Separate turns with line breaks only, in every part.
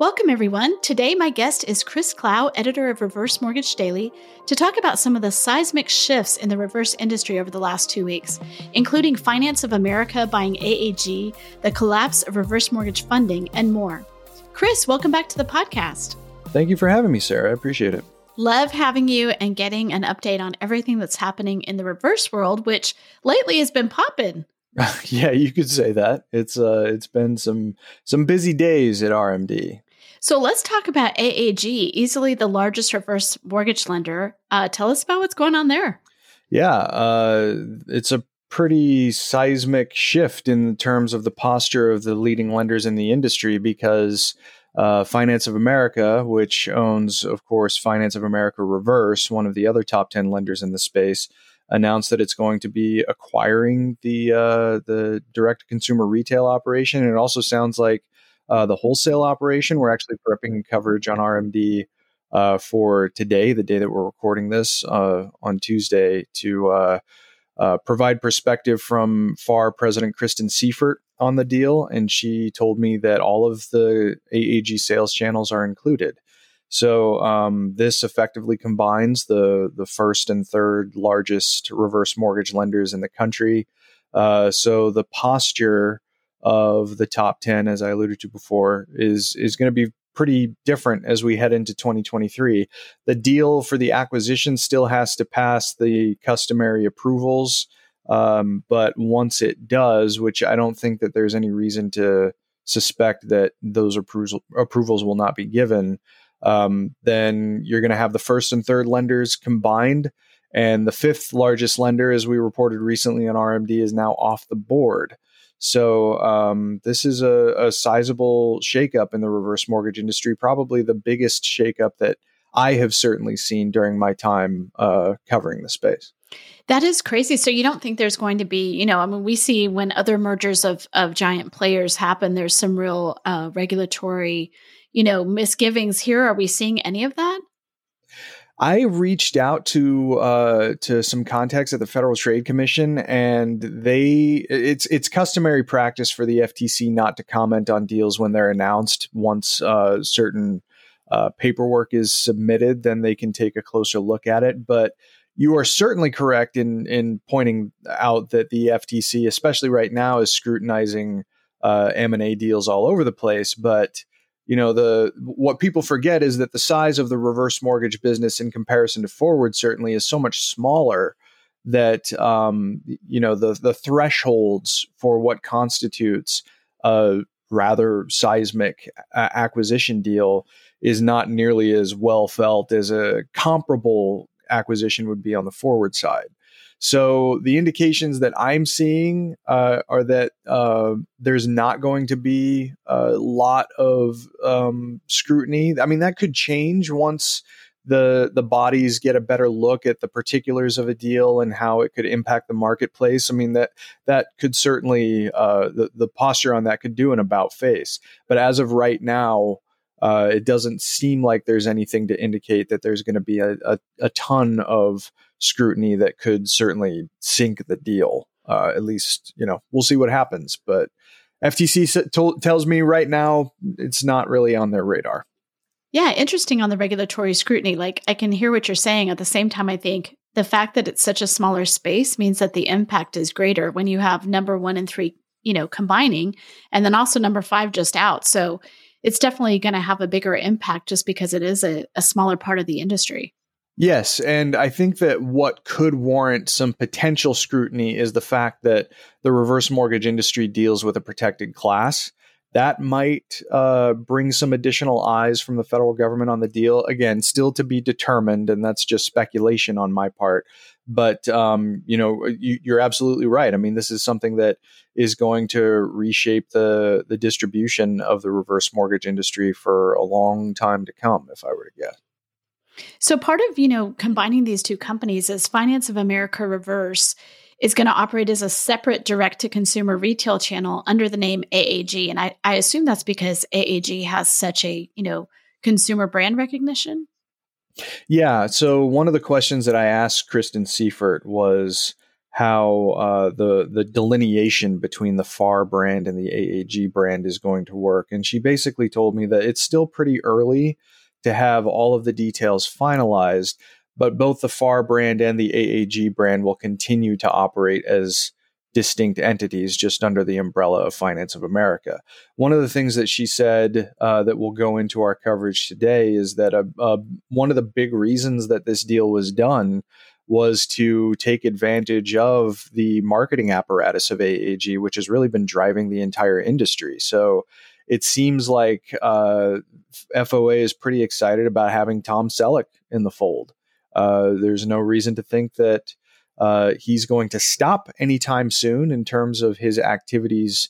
Welcome, everyone. Today, my guest is Chris Clow, editor of Reverse Mortgage Daily, to talk about some of the seismic shifts in the reverse industry over the last two weeks, including Finance of America buying AAG, the collapse of reverse mortgage funding, and more. Chris, welcome back to the podcast.
Thank you for having me, Sarah. I appreciate it.
Love having you and getting an update on everything that's happening in the reverse world, which lately has been popping.
yeah, you could say that. It's uh it's been some some busy days at RMD.
So let's talk about AAG, easily the largest reverse mortgage lender. Uh, tell us about what's going on there.
Yeah, uh, it's a pretty seismic shift in terms of the posture of the leading lenders in the industry because uh, Finance of America, which owns, of course, Finance of America Reverse, one of the other top 10 lenders in the space, announced that it's going to be acquiring the uh, the direct consumer retail operation. And it also sounds like uh, the wholesale operation. We're actually prepping coverage on RMD uh, for today, the day that we're recording this uh, on Tuesday, to uh, uh, provide perspective from FAR President Kristen Sieffert on the deal, and she told me that all of the AAG sales channels are included. So um, this effectively combines the the first and third largest reverse mortgage lenders in the country. Uh, so the posture of the top ten, as I alluded to before, is is going to be pretty different as we head into 2023. The deal for the acquisition still has to pass the customary approvals um, but once it does, which I don't think that there's any reason to suspect that those approvals approvals will not be given, um, then you're going to have the first and third lenders combined. And the fifth largest lender, as we reported recently on RMD, is now off the board. So um, this is a, a sizable shakeup in the reverse mortgage industry, probably the biggest shakeup that I have certainly seen during my time uh, covering the space.
That is crazy. So you don't think there's going to be, you know, I mean, we see when other mergers of of giant players happen, there's some real uh, regulatory, you know, misgivings. Here, are we seeing any of that?
I reached out to uh, to some contacts at the Federal Trade Commission, and they it's it's customary practice for the FTC not to comment on deals when they're announced. Once uh, certain uh, paperwork is submitted, then they can take a closer look at it. But you are certainly correct in in pointing out that the FTC, especially right now, is scrutinizing uh, M and A deals all over the place. But you know the what people forget is that the size of the reverse mortgage business in comparison to forward certainly is so much smaller that um, you know the the thresholds for what constitutes a rather seismic acquisition deal is not nearly as well felt as a comparable acquisition would be on the forward side. So the indications that I'm seeing uh, are that uh, there's not going to be a lot of um, scrutiny. I mean, that could change once the the bodies get a better look at the particulars of a deal and how it could impact the marketplace. I mean that that could certainly uh, the the posture on that could do an about face. But as of right now, uh, it doesn't seem like there's anything to indicate that there's going to be a, a, a, ton of scrutiny that could certainly sink the deal. Uh, at least, you know, we'll see what happens. But FTC tells me right now it's not really on their radar.
Yeah, interesting on the regulatory scrutiny. Like, I can hear what you're saying. At the same time, I think the fact that it's such a smaller space means that the impact is greater when you have number one and three, you know, combining, and then also number five just out. So it's definitely going to have a bigger impact just because it is a, a smaller part of the industry.
Yes, and I think that what could warrant some potential scrutiny is the fact that the reverse mortgage industry deals with a protected class. That might uh, bring some additional eyes from the federal government on the deal. Again, still to be determined, and that's just speculation on my part. But um, you know, you, you're absolutely right. I mean, this is something that is going to reshape the the distribution of the reverse mortgage industry for a long time to come, if I were to guess.
So part of, you know, combining these two companies is Finance of America Reverse is going to operate as a separate direct to consumer retail channel under the name AAG. And I, I assume that's because AAG has such a, you know, consumer brand recognition.
Yeah. So one of the questions that I asked Kristen Sieffert was how uh, the the delineation between the FAR brand and the AAG brand is going to work, and she basically told me that it's still pretty early to have all of the details finalized, but both the FAR brand and the AAG brand will continue to operate as distinct entities just under the umbrella of Finance of America. One of the things that she said uh, that will go into our coverage today is that uh, uh, one of the big reasons that this deal was done was to take advantage of the marketing apparatus of AAG, which has really been driving the entire industry. So it seems like uh, FOA is pretty excited about having Tom Selleck in the fold. Uh, there's no reason to think that uh, he's going to stop anytime soon in terms of his activities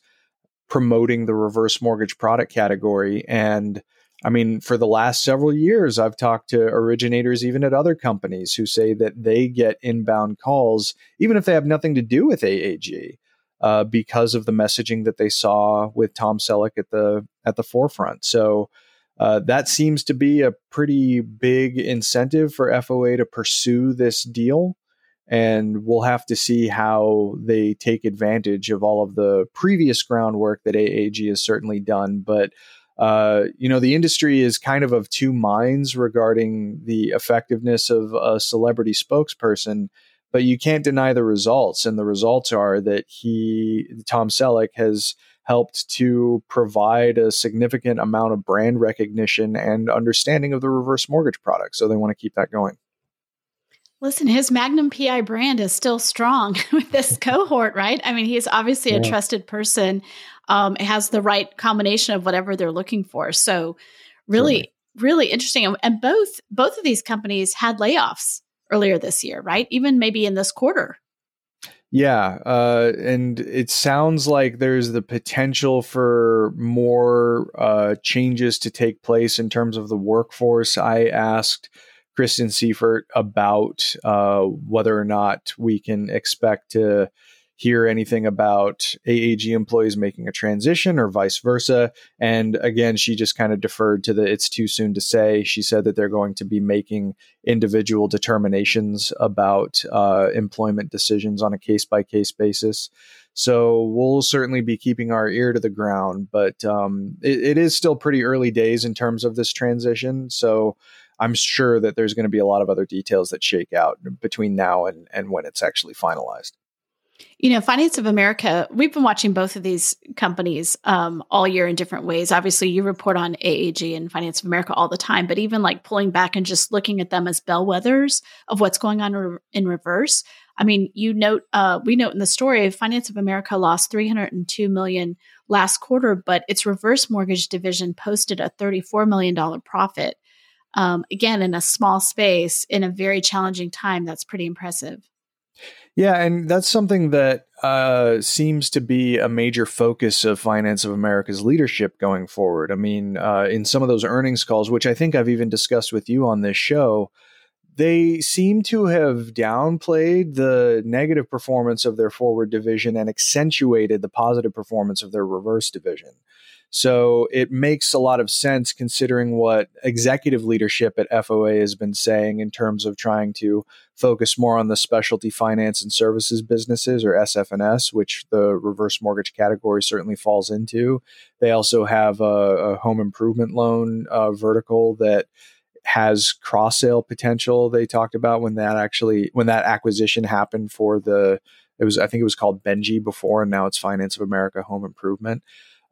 promoting the reverse mortgage product category. And I mean, for the last several years, I've talked to originators, even at other companies, who say that they get inbound calls, even if they have nothing to do with AAG, uh, because of the messaging that they saw with Tom Selleck at the at the forefront. So uh, that seems to be a pretty big incentive for FOA to pursue this deal and we'll have to see how they take advantage of all of the previous groundwork that AAG has certainly done. But uh, you know, the industry is kind of of two minds regarding the effectiveness of a celebrity spokesperson, but you can't deny the results. And the results are that he, Tom Selleck, has helped to provide a significant amount of brand recognition and understanding of the reverse mortgage product. So they want to keep that going.
Listen, his Magnum PI brand is still strong with this cohort, right? I mean, he's obviously yeah. a trusted person. Um, has the right combination of whatever they're looking for. So, really, Certainly. really interesting. And both both of these companies had layoffs earlier this year, right? Even maybe in this quarter.
Yeah, uh, and it sounds like there's the potential for more uh, changes to take place in terms of the workforce. I asked Kristen Sieffert about uh, whether or not we can expect to hear anything about AAG employees making a transition or vice versa. And again, she just kind of deferred to the it's too soon to say. She said that they're going to be making individual determinations about uh, employment decisions on a case by case basis. So we'll certainly be keeping our ear to the ground, but um, it, it is still pretty early days in terms of this transition. So I'm sure that there's going to be a lot of other details that shake out between now and, and when it's actually finalized.
You know, Finance of America, we've been watching both of these companies um, all year in different ways. Obviously, you report on AAG and Finance of America all the time, but even like pulling back and just looking at them as bellwethers of what's going on re- in reverse. I mean, you note, uh, we note in the story, Finance of America lost 302 million last quarter, but its reverse mortgage division posted a $34 million profit um, again in a small space in a very challenging time that's pretty impressive
yeah and that's something that uh, seems to be a major focus of finance of america's leadership going forward i mean uh, in some of those earnings calls which i think i've even discussed with you on this show they seem to have downplayed the negative performance of their forward division and accentuated the positive performance of their reverse division. So it makes a lot of sense considering what executive leadership at FOA has been saying in terms of trying to focus more on the specialty finance and services businesses or SFNS, which the reverse mortgage category certainly falls into. They also have a, a home improvement loan uh, vertical that has cross sale potential. They talked about when that actually when that acquisition happened for the it was I think it was called Benji before, and now it's Finance of America Home Improvement.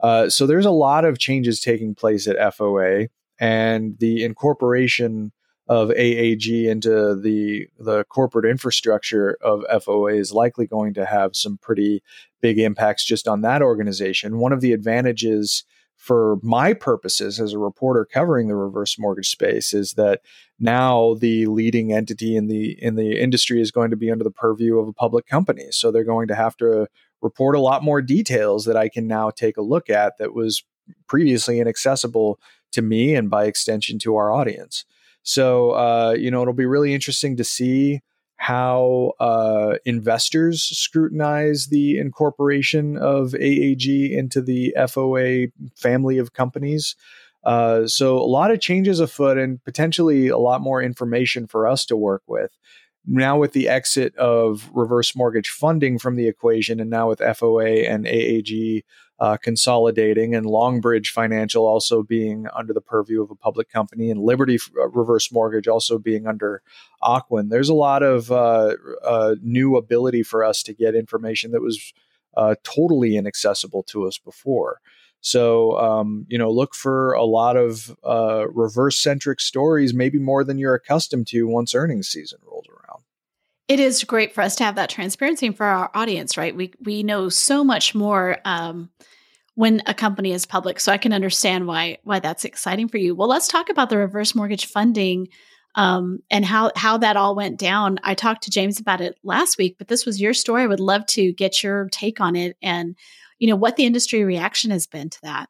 Uh, so there's a lot of changes taking place at FOA, and the incorporation of AAG into the the corporate infrastructure of FOA is likely going to have some pretty big impacts just on that organization. One of the advantages for my purposes as a reporter covering the reverse mortgage space is that now the leading entity in the in the industry is going to be under the purview of a public company so they're going to have to report a lot more details that I can now take a look at that was previously inaccessible to me and by extension to our audience. So, uh, you know, it'll be really interesting to see how uh, investors scrutinize the incorporation of AAG into the FOA family of companies. Uh, so a lot of changes afoot and potentially a lot more information for us to work with. Now with the exit of reverse mortgage funding from the equation, and now with FOA and AAG uh, consolidating, and Longbridge Financial also being under the purview of a public company, and Liberty uh, Reverse Mortgage also being under Ocwen. There's a lot of uh, uh, new ability for us to get information that was uh, totally inaccessible to us before. So, um, you know, look for a lot of uh, reverse centric stories, maybe more than you're accustomed to once earnings season rolls around.
It is great for us to have that transparency for our audience, right? We we know so much more um, when a company is public. So I can understand why why that's exciting for you. Well, let's talk about the reverse mortgage funding um, and how how that all went down. I talked to James about it last week, but this was your story. I would love to get your take on it and you know what the industry reaction has been to that.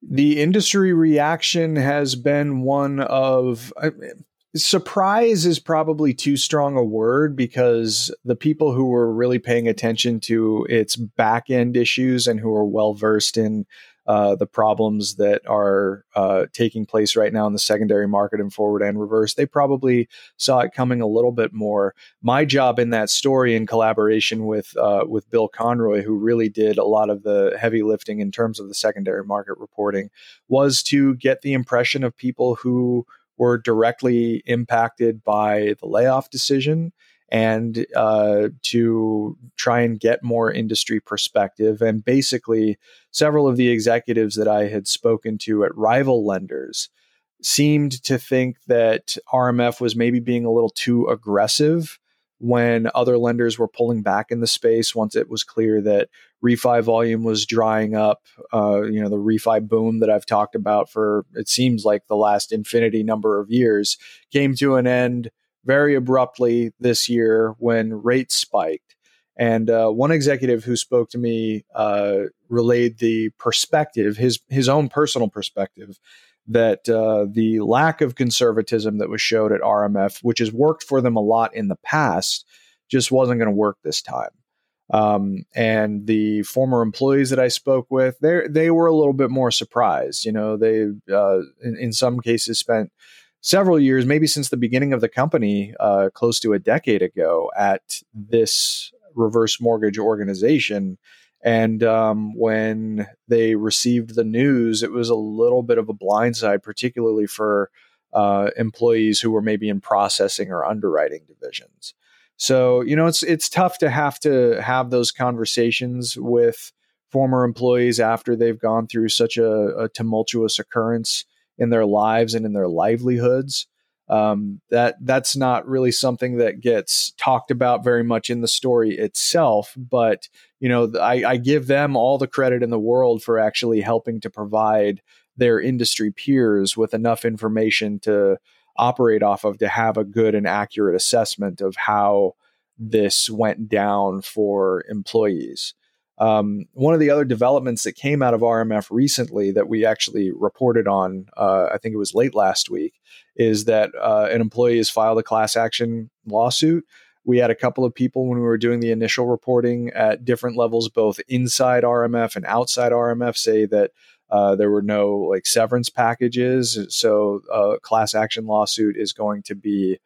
The industry reaction has been one of surprise is probably too strong a word because the people who were really paying attention to its back end issues and who are well versed in uh, the problems that are uh, taking place right now in the secondary market and forward and reverse, they probably saw it coming a little bit more. My job in that story, in collaboration with uh, with Bill Conroy, who really did a lot of the heavy lifting in terms of the secondary market reporting, was to get the impression of people who were directly impacted by the layoff decision and uh, to try and get more industry perspective. And basically, several of the executives that I had spoken to at rival lenders seemed to think that RMF was maybe being a little too aggressive when other lenders were pulling back in the space once it was clear that refi volume was drying up. Uh, you know, the refi boom that I've talked about for it seems like the last infinity number of years came to an end very abruptly this year when rates spiked. And uh, one executive who spoke to me uh, relayed the perspective, his his own personal perspective, that uh, the lack of conservatism that was showed at RMF, which has worked for them a lot in the past, just wasn't going to work this time. Um, and the former employees that I spoke with, they they were a little bit more surprised. You know, they uh, in, in, some cases spent several years, maybe since the beginning of the company, uh, close to a decade ago, at this reverse mortgage organization and um, when they received the news, it was a little bit of a blindside, particularly for uh, employees who were maybe in processing or underwriting divisions. So you know, it's it's tough to have to have those conversations with former employees after they've gone through such a, a tumultuous occurrence in their lives and in their livelihoods um, that that's not really something that gets talked about very much in the story itself. But you know, I, I give them all the credit in the world for actually helping to provide their industry peers with enough information to operate off of to have a good and accurate assessment of how this went down for employees. Um, one of the other developments that came out of RMF recently that we actually reported on, uh, I think it was late last week, is that uh, an employee has filed a class action lawsuit. We had a couple of people when we were doing the initial reporting at different levels, both inside RMF and outside RMF, say that uh, there were no like severance packages. So, a uh, class action lawsuit is going to be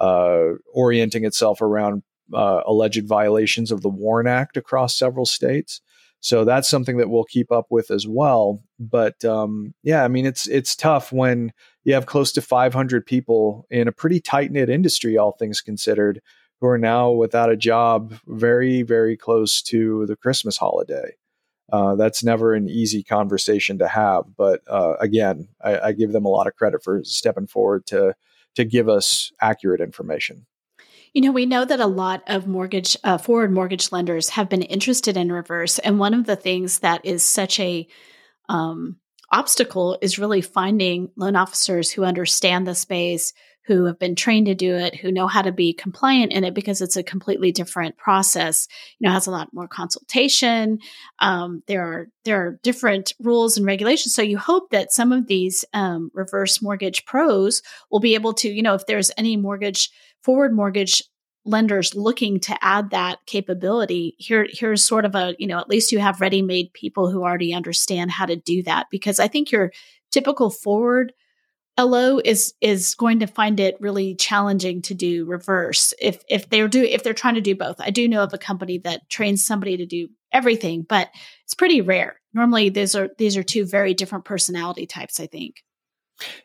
uh, orienting itself around uh, alleged violations of the WARN Act across several states. So that's something that we'll keep up with as well. But um, yeah, I mean, it's it's tough when you have close to 500 people in a pretty tight knit industry, all things considered, who are now without a job, very very close to the Christmas holiday. Uh, that's never an easy conversation to have. But uh, again, I, I give them a lot of credit for stepping forward to to give us accurate information.
You know, we know that a lot of mortgage, uh, forward mortgage lenders have been interested in reverse. And one of the things that is such a um, obstacle is really finding loan officers who understand the space, who have been trained to do it, who know how to be compliant in it because it's a completely different process. You know, has a lot more consultation. Um, there are there are different rules and regulations. So you hope that some of these um, reverse mortgage pros will be able to, you know, if there's any mortgage forward mortgage lenders looking to add that capability, here here's sort of a, you know, at least you have ready-made people who already understand how to do that because I think your typical forward LO is is going to find it really challenging to do reverse if if they're do if they're trying to do both. I do know of a company that trains somebody to do everything, but it's pretty rare. Normally these are these are two very different personality types, I think.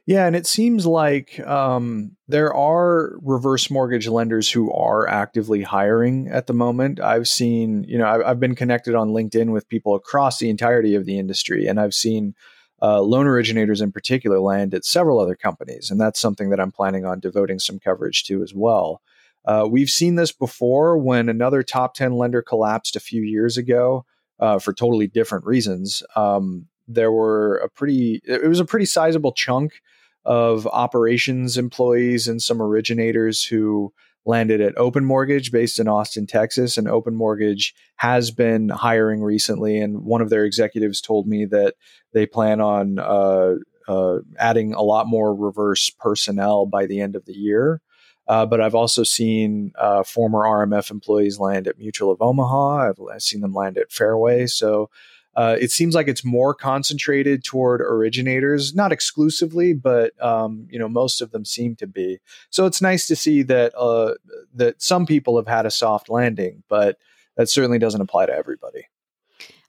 Yeah, and it seems like um, there are reverse mortgage lenders who are actively hiring at the moment. I've seen, you know, I've, I've been connected on LinkedIn with people across the entirety of the industry, and I've seen uh, loan originators in particular land at several other companies. And that's something that I'm planning on devoting some coverage to as well. Uh, we've seen this before when another top 10 lender collapsed a few years ago uh, for totally different reasons. Um, there were a pretty, it was a pretty sizable chunk of operations employees and some originators who landed at Open Mortgage based in Austin, Texas. And Open Mortgage has been hiring recently. And one of their executives told me that they plan on uh, uh, adding a lot more reverse personnel by the end of the year. Uh, but I've also seen uh, former RMF employees land at Mutual of Omaha. I've, I've seen them land at Fairway. So uh, it seems like it's more concentrated toward originators, not exclusively, but um, you know most of them seem to be. So it's nice to see that uh, that some people have had a soft landing, but that certainly doesn't apply to everybody.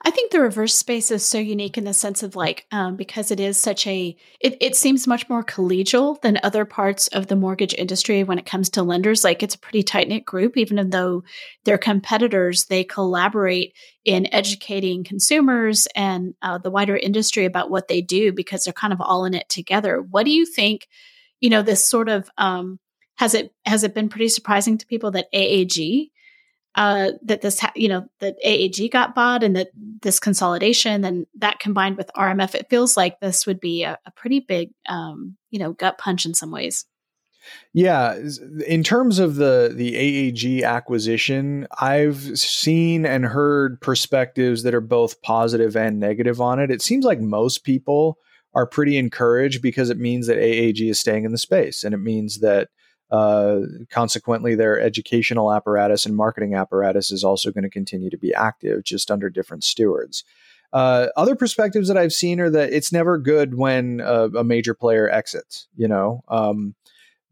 I think the reverse space is so unique in the sense of like, um, because it is such a, it, it seems much more collegial than other parts of the mortgage industry when it comes to lenders. Like it's a pretty tight knit group, even though they're competitors, they collaborate in educating consumers and uh, the wider industry about what they do because they're kind of all in it together. What do you think? You know, this sort of, um, has it has it been pretty surprising to people that AAG uh, that this, ha- you know, that AAG got bought and that this consolidation and that combined with RMF, it feels like this would be a, a pretty big, um, you know, gut punch in some ways.
Yeah, in terms of the the AAG acquisition, I've seen and heard perspectives that are both positive and negative on it. It seems like most people are pretty encouraged because it means that AAG is staying in the space and it means that uh, consequently, their educational apparatus and marketing apparatus is also going to continue to be active, just under different stewards. Uh, other perspectives that I've seen are that it's never good when a, a major player exits. You know, um,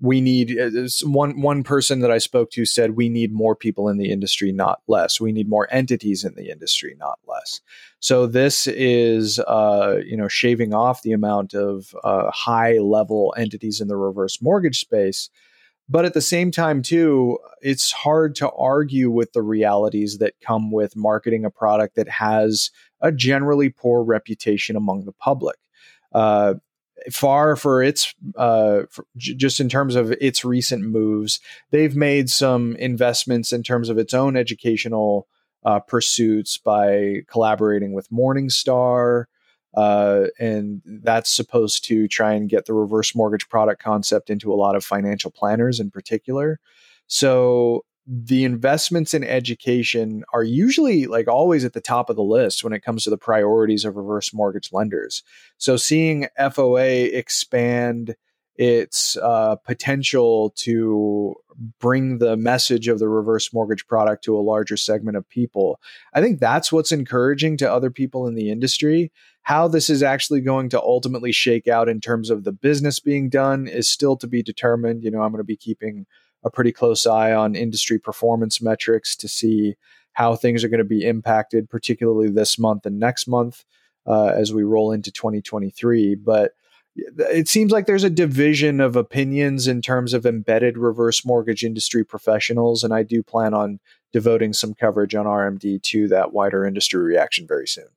we need uh, one one person that I spoke to said we need more people in the industry, not less. We need more entities in the industry, not less. So this is uh, you know shaving off the amount of uh, high level entities in the reverse mortgage space but at the same time, too, it's hard to argue with the realities that come with marketing a product that has a generally poor reputation among the public. Uh, FAR for its uh, for j- just in terms of its recent moves, they've made some investments in terms of its own educational uh, pursuits by collaborating with Morningstar. Uh, and that's supposed to try and get the reverse mortgage product concept into a lot of financial planners in particular. So the investments in education are usually like always at the top of the list when it comes to the priorities of reverse mortgage lenders. So seeing FOA expand its uh, potential to bring the message of the reverse mortgage product to a larger segment of people. I think that's what's encouraging to other people in the industry. How this is actually going to ultimately shake out in terms of the business being done is still to be determined. You know, I'm going to be keeping a pretty close eye on industry performance metrics to see how things are going to be impacted, particularly this month and next month uh, as we roll into 2023. But it seems like there's a division of opinions in terms of embedded reverse mortgage industry professionals, and I do plan on devoting some coverage on RMD to that wider industry reaction very soon.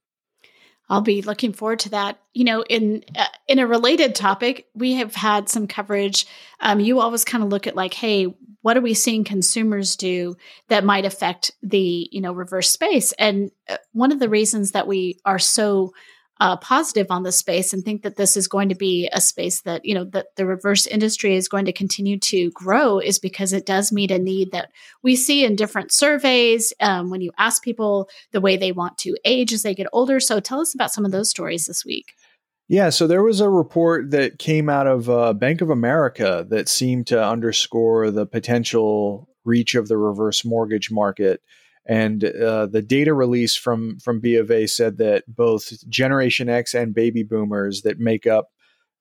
I'll be looking forward to that. You know, in uh, in a related topic, we have had some coverage. Um, you always kind of look at like, hey, what are we seeing consumers do that might affect the you know reverse space? And uh, one of the reasons that we are so uh, positive on the space and think that this is going to be a space that you know that the reverse industry is going to continue to grow is because it does meet a need that we see in different surveys um, when you ask people the way they want to age as they get older so tell us about some of those stories this week
yeah, so there was a report that came out of uh, Bank of America that seemed to underscore the potential reach of the reverse mortgage market. And uh, the data release from from B of A said that both Generation X and baby boomers that make up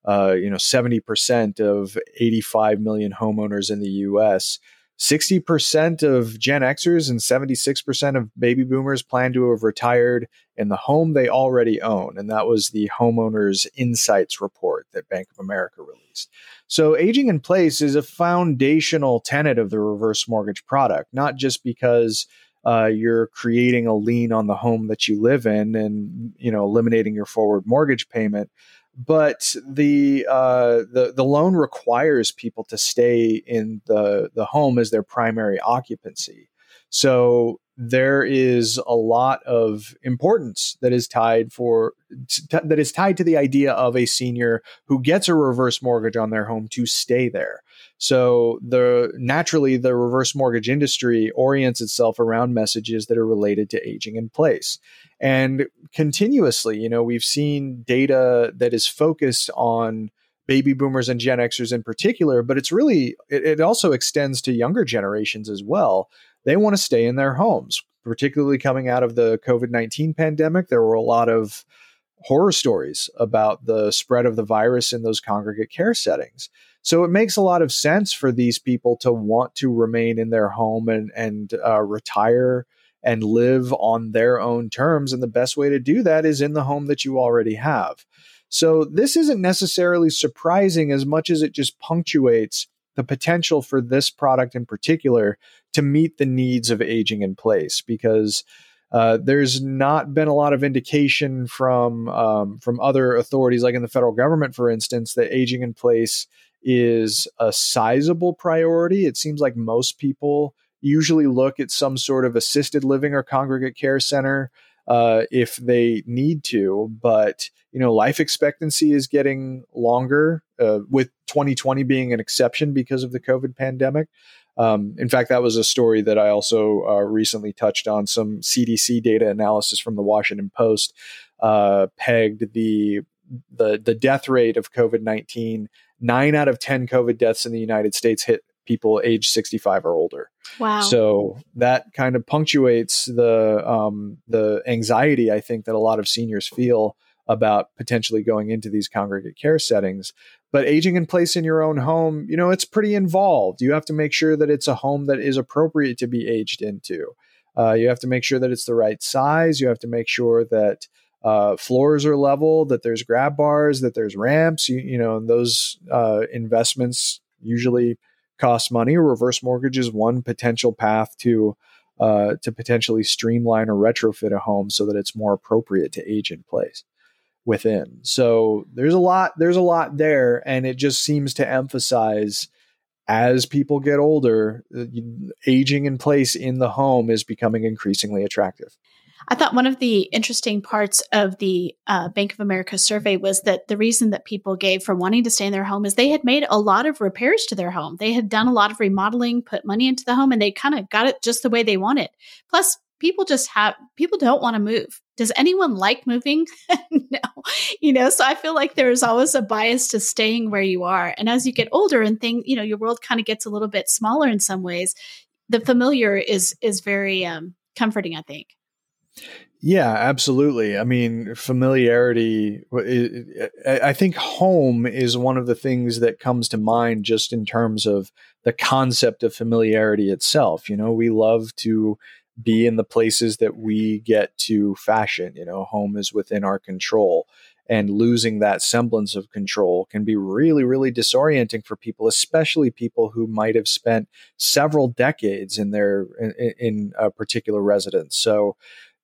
uh, you know 70% of 85 million homeowners in the US 60% of Gen Xers and 76% of baby boomers plan to have retired in the home they already own. And that was the Homeowners Insights report that Bank of America released. So, aging in place is a foundational tenet of the reverse mortgage product, not just because uh, you're creating a lien on the home that you live in and you know eliminating your forward mortgage payment but the uh, the the loan requires people to stay in the the home as their primary occupancy. So there is a lot of importance that is tied for t- that is tied to the idea of a senior who gets a reverse mortgage on their home to stay there. So the naturally the reverse mortgage industry orients itself around messages that are related to aging in place. And continuously, you know, we've seen data that is focused on baby boomers and Gen Xers in particular, but it's really, it, it also extends to younger generations as well. They want to stay in their homes, particularly coming out of the COVID 19 pandemic. There were a lot of horror stories about the spread of the virus in those congregate care settings. So it makes a lot of sense for these people to want to remain in their home and, and uh, retire and live on their own terms. And the best way to do that is in the home that you already have. So this isn't necessarily surprising as much as it just punctuates the potential for this product in particular to meet the needs of aging in place because uh, there's not been a lot of indication from um, from other authorities, like in the federal government, for instance, that aging in place is a sizable priority. It seems like most people usually look at some sort of assisted living or congregate care center uh, if they need to. But you know, life expectancy is getting longer, uh, with 2020 being an exception because of the COVID pandemic. Um, in fact, that was a story that I also uh, recently touched on. Some CDC data analysis from the Washington Post uh, pegged the the the death rate of COVID nineteen. Nine out of ten COVID deaths in the United States hit people age 65 or older.
Wow.
So that kind of punctuates the um, the anxiety I think that a lot of seniors feel about potentially going into these congregate care settings. But aging in place in your own home, you know, it's pretty involved. You have to make sure that it's a home that is appropriate to be aged into. Uh, you have to make sure that it's the right size. You have to make sure that uh, floors are level, that there's grab bars, that there's ramps. You, you know, and those uh, investments usually cost money. Reverse mortgage is one potential path to uh, to potentially streamline or retrofit a home so that it's more appropriate to age in place within. So there's a lot there's a lot there, and it just seems to emphasize as people get older, uh, aging in place in the home is becoming increasingly attractive.
I thought one of the interesting parts of the uh, Bank of America survey was that the reason that people gave for wanting to stay in their home is they had made a lot of repairs to their home. They had done a lot of remodeling, put money into the home, and they kind of got it just the way they want it. Plus, people just have people don't want to move. Does anyone like moving? no. You know, so I feel like there's always a bias to staying where you are. And as you get older and thing, you know, your world kind of gets a little bit smaller in some ways. The familiar is is very um comforting, I think.
Yeah, absolutely. I mean, familiarity, I think home is one of the things that comes to mind just in terms of the concept of familiarity itself. You know, we love to be in the places that we get to fashion. You know, home is within our control. And losing that semblance of control can be really, really disorienting for people, especially people who might have spent several decades in their in, in a particular residence. So,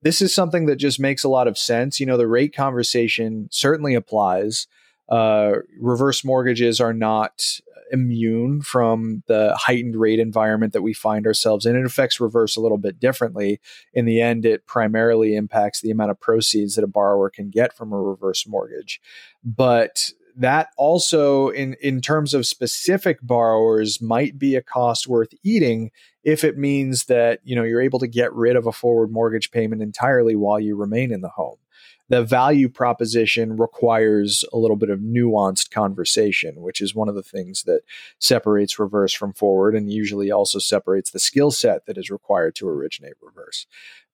this is something that just makes a lot of sense. You know, the rate conversation certainly applies. Uh, reverse mortgages are not immune from the heightened rate environment that we find ourselves in. It affects reverse a little bit differently. In the end, it primarily impacts the amount of proceeds that a borrower can get from a reverse mortgage. But that also in in terms of specific borrowers might be a cost worth eating if it means that you know you're able to get rid of a forward mortgage payment entirely while you remain in the home the value proposition requires a little bit of nuanced conversation, which is one of the things that separates reverse from forward and usually also separates the skill set that is required to originate reverse.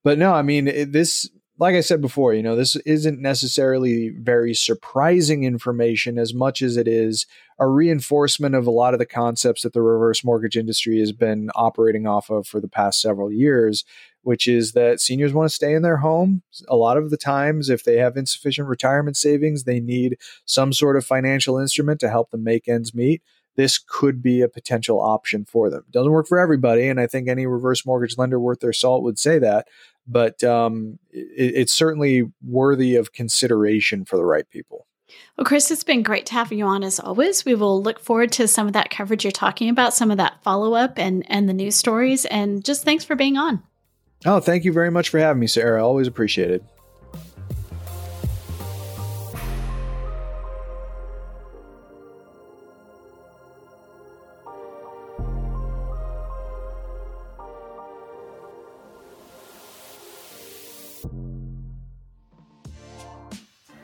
But no, I mean, it, this like I said before, you know, this isn't necessarily very surprising information as much as it is a reinforcement of a lot of the concepts that the reverse mortgage industry has been operating off of for the past several years, which is that seniors want to stay in their home. A lot of the times, if they have insufficient retirement savings, they need some sort of financial instrument to help them make ends meet. This could be a potential option for them. Doesn't work for everybody, and I think any reverse mortgage lender worth their salt would say that but um, it, it's certainly worthy of consideration for the right people.
Well, Chris, it's been great to have you on as always. We will look forward to some of that coverage you're talking about, some of that follow up and and the news stories, and just thanks for being on.
Oh, thank you very much for having me, Sarah. Always appreciated.